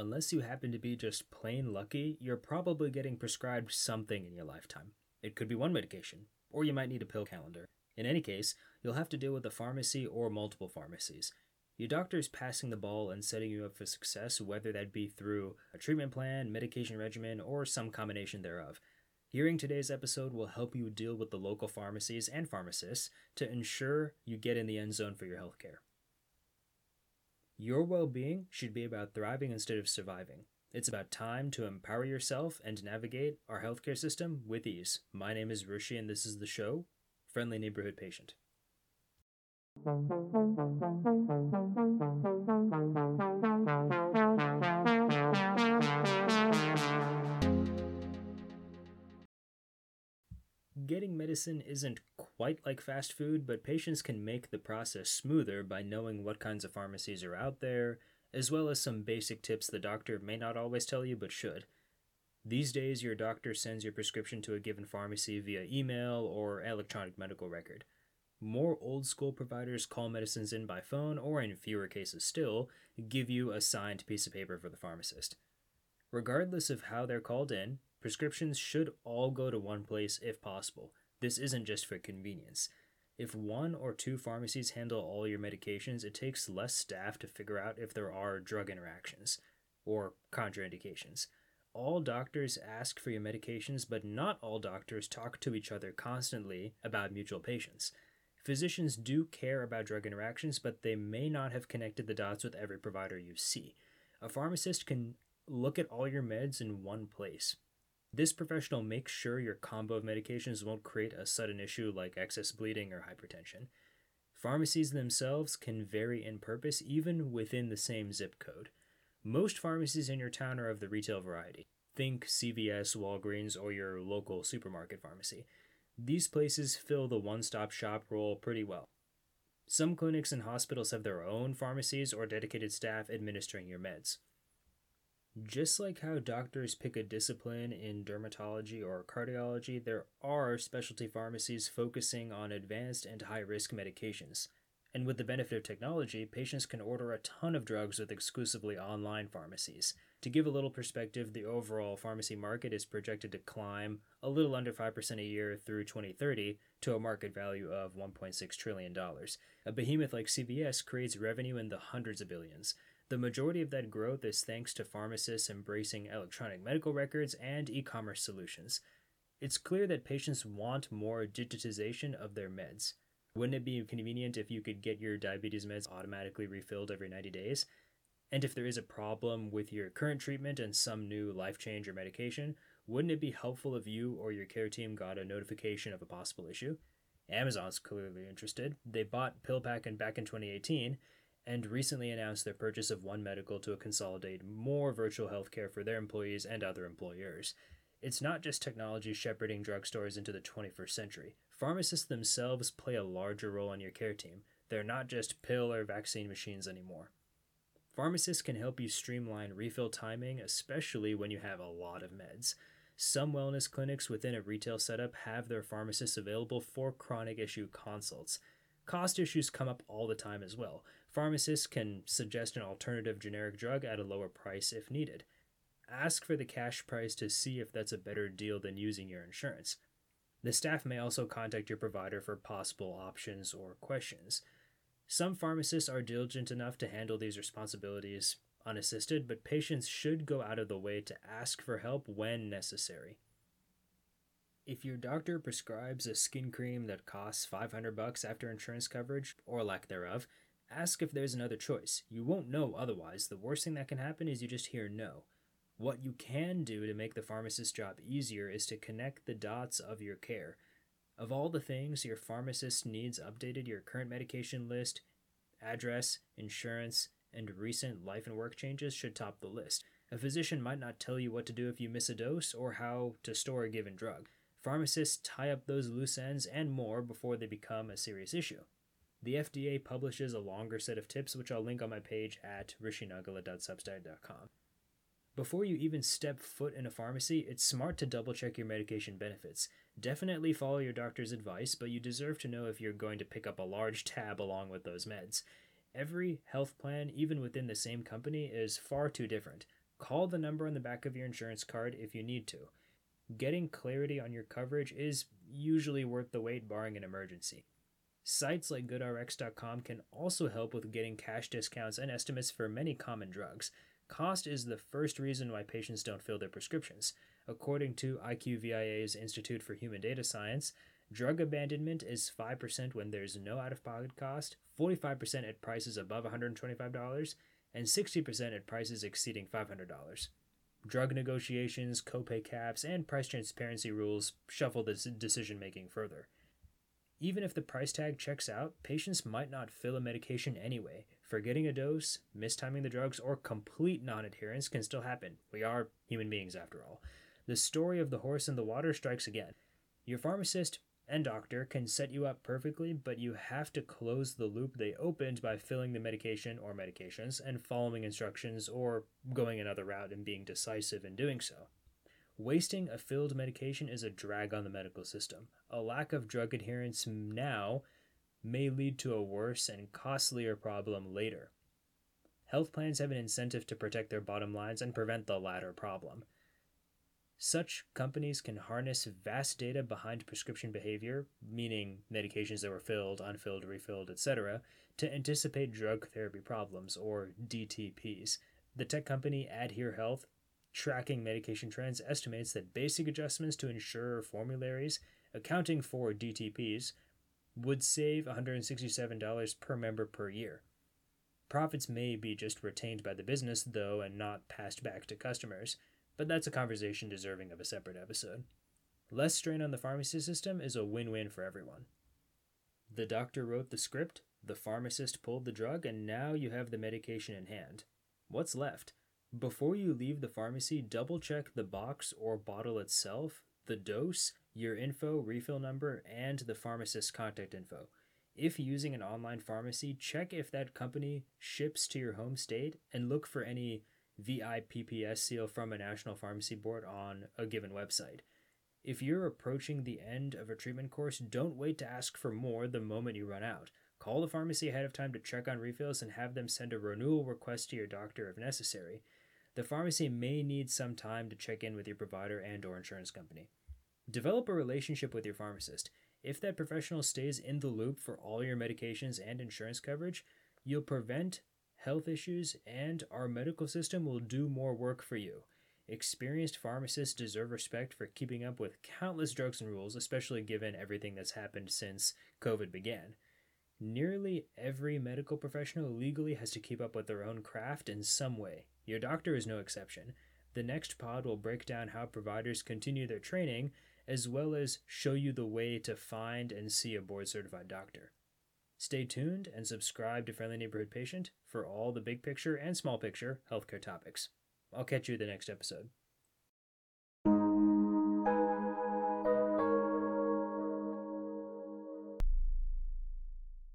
unless you happen to be just plain lucky, you're probably getting prescribed something in your lifetime. It could be one medication, or you might need a pill calendar. In any case, you'll have to deal with a pharmacy or multiple pharmacies. Your doctor is passing the ball and setting you up for success, whether that be through a treatment plan, medication regimen, or some combination thereof. Hearing today's episode will help you deal with the local pharmacies and pharmacists to ensure you get in the end zone for your healthcare. Your well being should be about thriving instead of surviving. It's about time to empower yourself and navigate our healthcare system with ease. My name is Rishi, and this is the show Friendly Neighborhood Patient. Getting medicine isn't quite like fast food, but patients can make the process smoother by knowing what kinds of pharmacies are out there, as well as some basic tips the doctor may not always tell you but should. These days, your doctor sends your prescription to a given pharmacy via email or electronic medical record. More old school providers call medicines in by phone, or in fewer cases still, give you a signed piece of paper for the pharmacist. Regardless of how they're called in, prescriptions should all go to one place if possible. This isn't just for convenience. If one or two pharmacies handle all your medications, it takes less staff to figure out if there are drug interactions or contraindications. All doctors ask for your medications, but not all doctors talk to each other constantly about mutual patients. Physicians do care about drug interactions, but they may not have connected the dots with every provider you see. A pharmacist can look at all your meds in one place. This professional makes sure your combo of medications won't create a sudden issue like excess bleeding or hypertension. Pharmacies themselves can vary in purpose even within the same zip code. Most pharmacies in your town are of the retail variety. Think CVS, Walgreens, or your local supermarket pharmacy. These places fill the one stop shop role pretty well. Some clinics and hospitals have their own pharmacies or dedicated staff administering your meds. Just like how doctors pick a discipline in dermatology or cardiology, there are specialty pharmacies focusing on advanced and high risk medications. And with the benefit of technology, patients can order a ton of drugs with exclusively online pharmacies. To give a little perspective, the overall pharmacy market is projected to climb a little under 5% a year through 2030 to a market value of $1.6 trillion. A behemoth like CVS creates revenue in the hundreds of billions. The majority of that growth is thanks to pharmacists embracing electronic medical records and e commerce solutions. It's clear that patients want more digitization of their meds. Wouldn't it be convenient if you could get your diabetes meds automatically refilled every 90 days? And if there is a problem with your current treatment and some new life change or medication, wouldn't it be helpful if you or your care team got a notification of a possible issue? Amazon's clearly interested. They bought PillPack back in 2018 and recently announced their purchase of One Medical to consolidate more virtual healthcare for their employees and other employers. It's not just technology shepherding drugstores into the 21st century. Pharmacists themselves play a larger role on your care team. They're not just pill or vaccine machines anymore. Pharmacists can help you streamline refill timing, especially when you have a lot of meds. Some wellness clinics within a retail setup have their pharmacists available for chronic issue consults. Cost issues come up all the time as well. Pharmacists can suggest an alternative generic drug at a lower price if needed. Ask for the cash price to see if that's a better deal than using your insurance. The staff may also contact your provider for possible options or questions. Some pharmacists are diligent enough to handle these responsibilities unassisted, but patients should go out of the way to ask for help when necessary. If your doctor prescribes a skin cream that costs 500 bucks after insurance coverage or lack thereof, Ask if there's another choice. You won't know otherwise. The worst thing that can happen is you just hear no. What you can do to make the pharmacist's job easier is to connect the dots of your care. Of all the things your pharmacist needs updated, your current medication list, address, insurance, and recent life and work changes should top the list. A physician might not tell you what to do if you miss a dose or how to store a given drug. Pharmacists tie up those loose ends and more before they become a serious issue. The FDA publishes a longer set of tips, which I'll link on my page at rishinagalla.substack.com. Before you even step foot in a pharmacy, it's smart to double check your medication benefits. Definitely follow your doctor's advice, but you deserve to know if you're going to pick up a large tab along with those meds. Every health plan, even within the same company, is far too different. call the number on the back of your insurance card if you need to. Getting clarity on your coverage is usually worth the wait, barring an emergency. Sites like GoodRx.com can also help with getting cash discounts and estimates for many common drugs. Cost is the first reason why patients don't fill their prescriptions. According to IQVIA's Institute for Human Data Science, drug abandonment is 5% when there's no out of pocket cost, 45% at prices above $125, and 60% at prices exceeding $500. Drug negotiations, copay caps, and price transparency rules shuffle this decision making further. Even if the price tag checks out, patients might not fill a medication anyway. Forgetting a dose, mistiming the drugs, or complete non adherence can still happen. We are human beings after all. The story of the horse in the water strikes again. Your pharmacist and doctor can set you up perfectly, but you have to close the loop they opened by filling the medication or medications and following instructions or going another route and being decisive in doing so. Wasting a filled medication is a drag on the medical system. A lack of drug adherence now may lead to a worse and costlier problem later. Health plans have an incentive to protect their bottom lines and prevent the latter problem. Such companies can harness vast data behind prescription behavior, meaning medications that were filled, unfilled, refilled, etc., to anticipate drug therapy problems, or DTPs. The tech company Adhere Health Tracking Medication Trends estimates that basic adjustments to insurer formularies accounting for DTPs would save $167 per member per year. Profits may be just retained by the business, though, and not passed back to customers, but that's a conversation deserving of a separate episode. Less strain on the pharmacy system is a win win for everyone. The doctor wrote the script, the pharmacist pulled the drug, and now you have the medication in hand. What's left? Before you leave the pharmacy, double check the box or bottle itself, the dose, your info, refill number, and the pharmacist's contact info. If using an online pharmacy, check if that company ships to your home state and look for any VIPPS seal from a national pharmacy board on a given website. If you're approaching the end of a treatment course, don't wait to ask for more the moment you run out. Call the pharmacy ahead of time to check on refills and have them send a renewal request to your doctor if necessary the pharmacy may need some time to check in with your provider and or insurance company. Develop a relationship with your pharmacist. If that professional stays in the loop for all your medications and insurance coverage, you'll prevent health issues and our medical system will do more work for you. Experienced pharmacists deserve respect for keeping up with countless drugs and rules, especially given everything that's happened since COVID began. Nearly every medical professional legally has to keep up with their own craft in some way. Your doctor is no exception. The next pod will break down how providers continue their training, as well as show you the way to find and see a board certified doctor. Stay tuned and subscribe to Friendly Neighborhood Patient for all the big picture and small picture healthcare topics. I'll catch you in the next episode.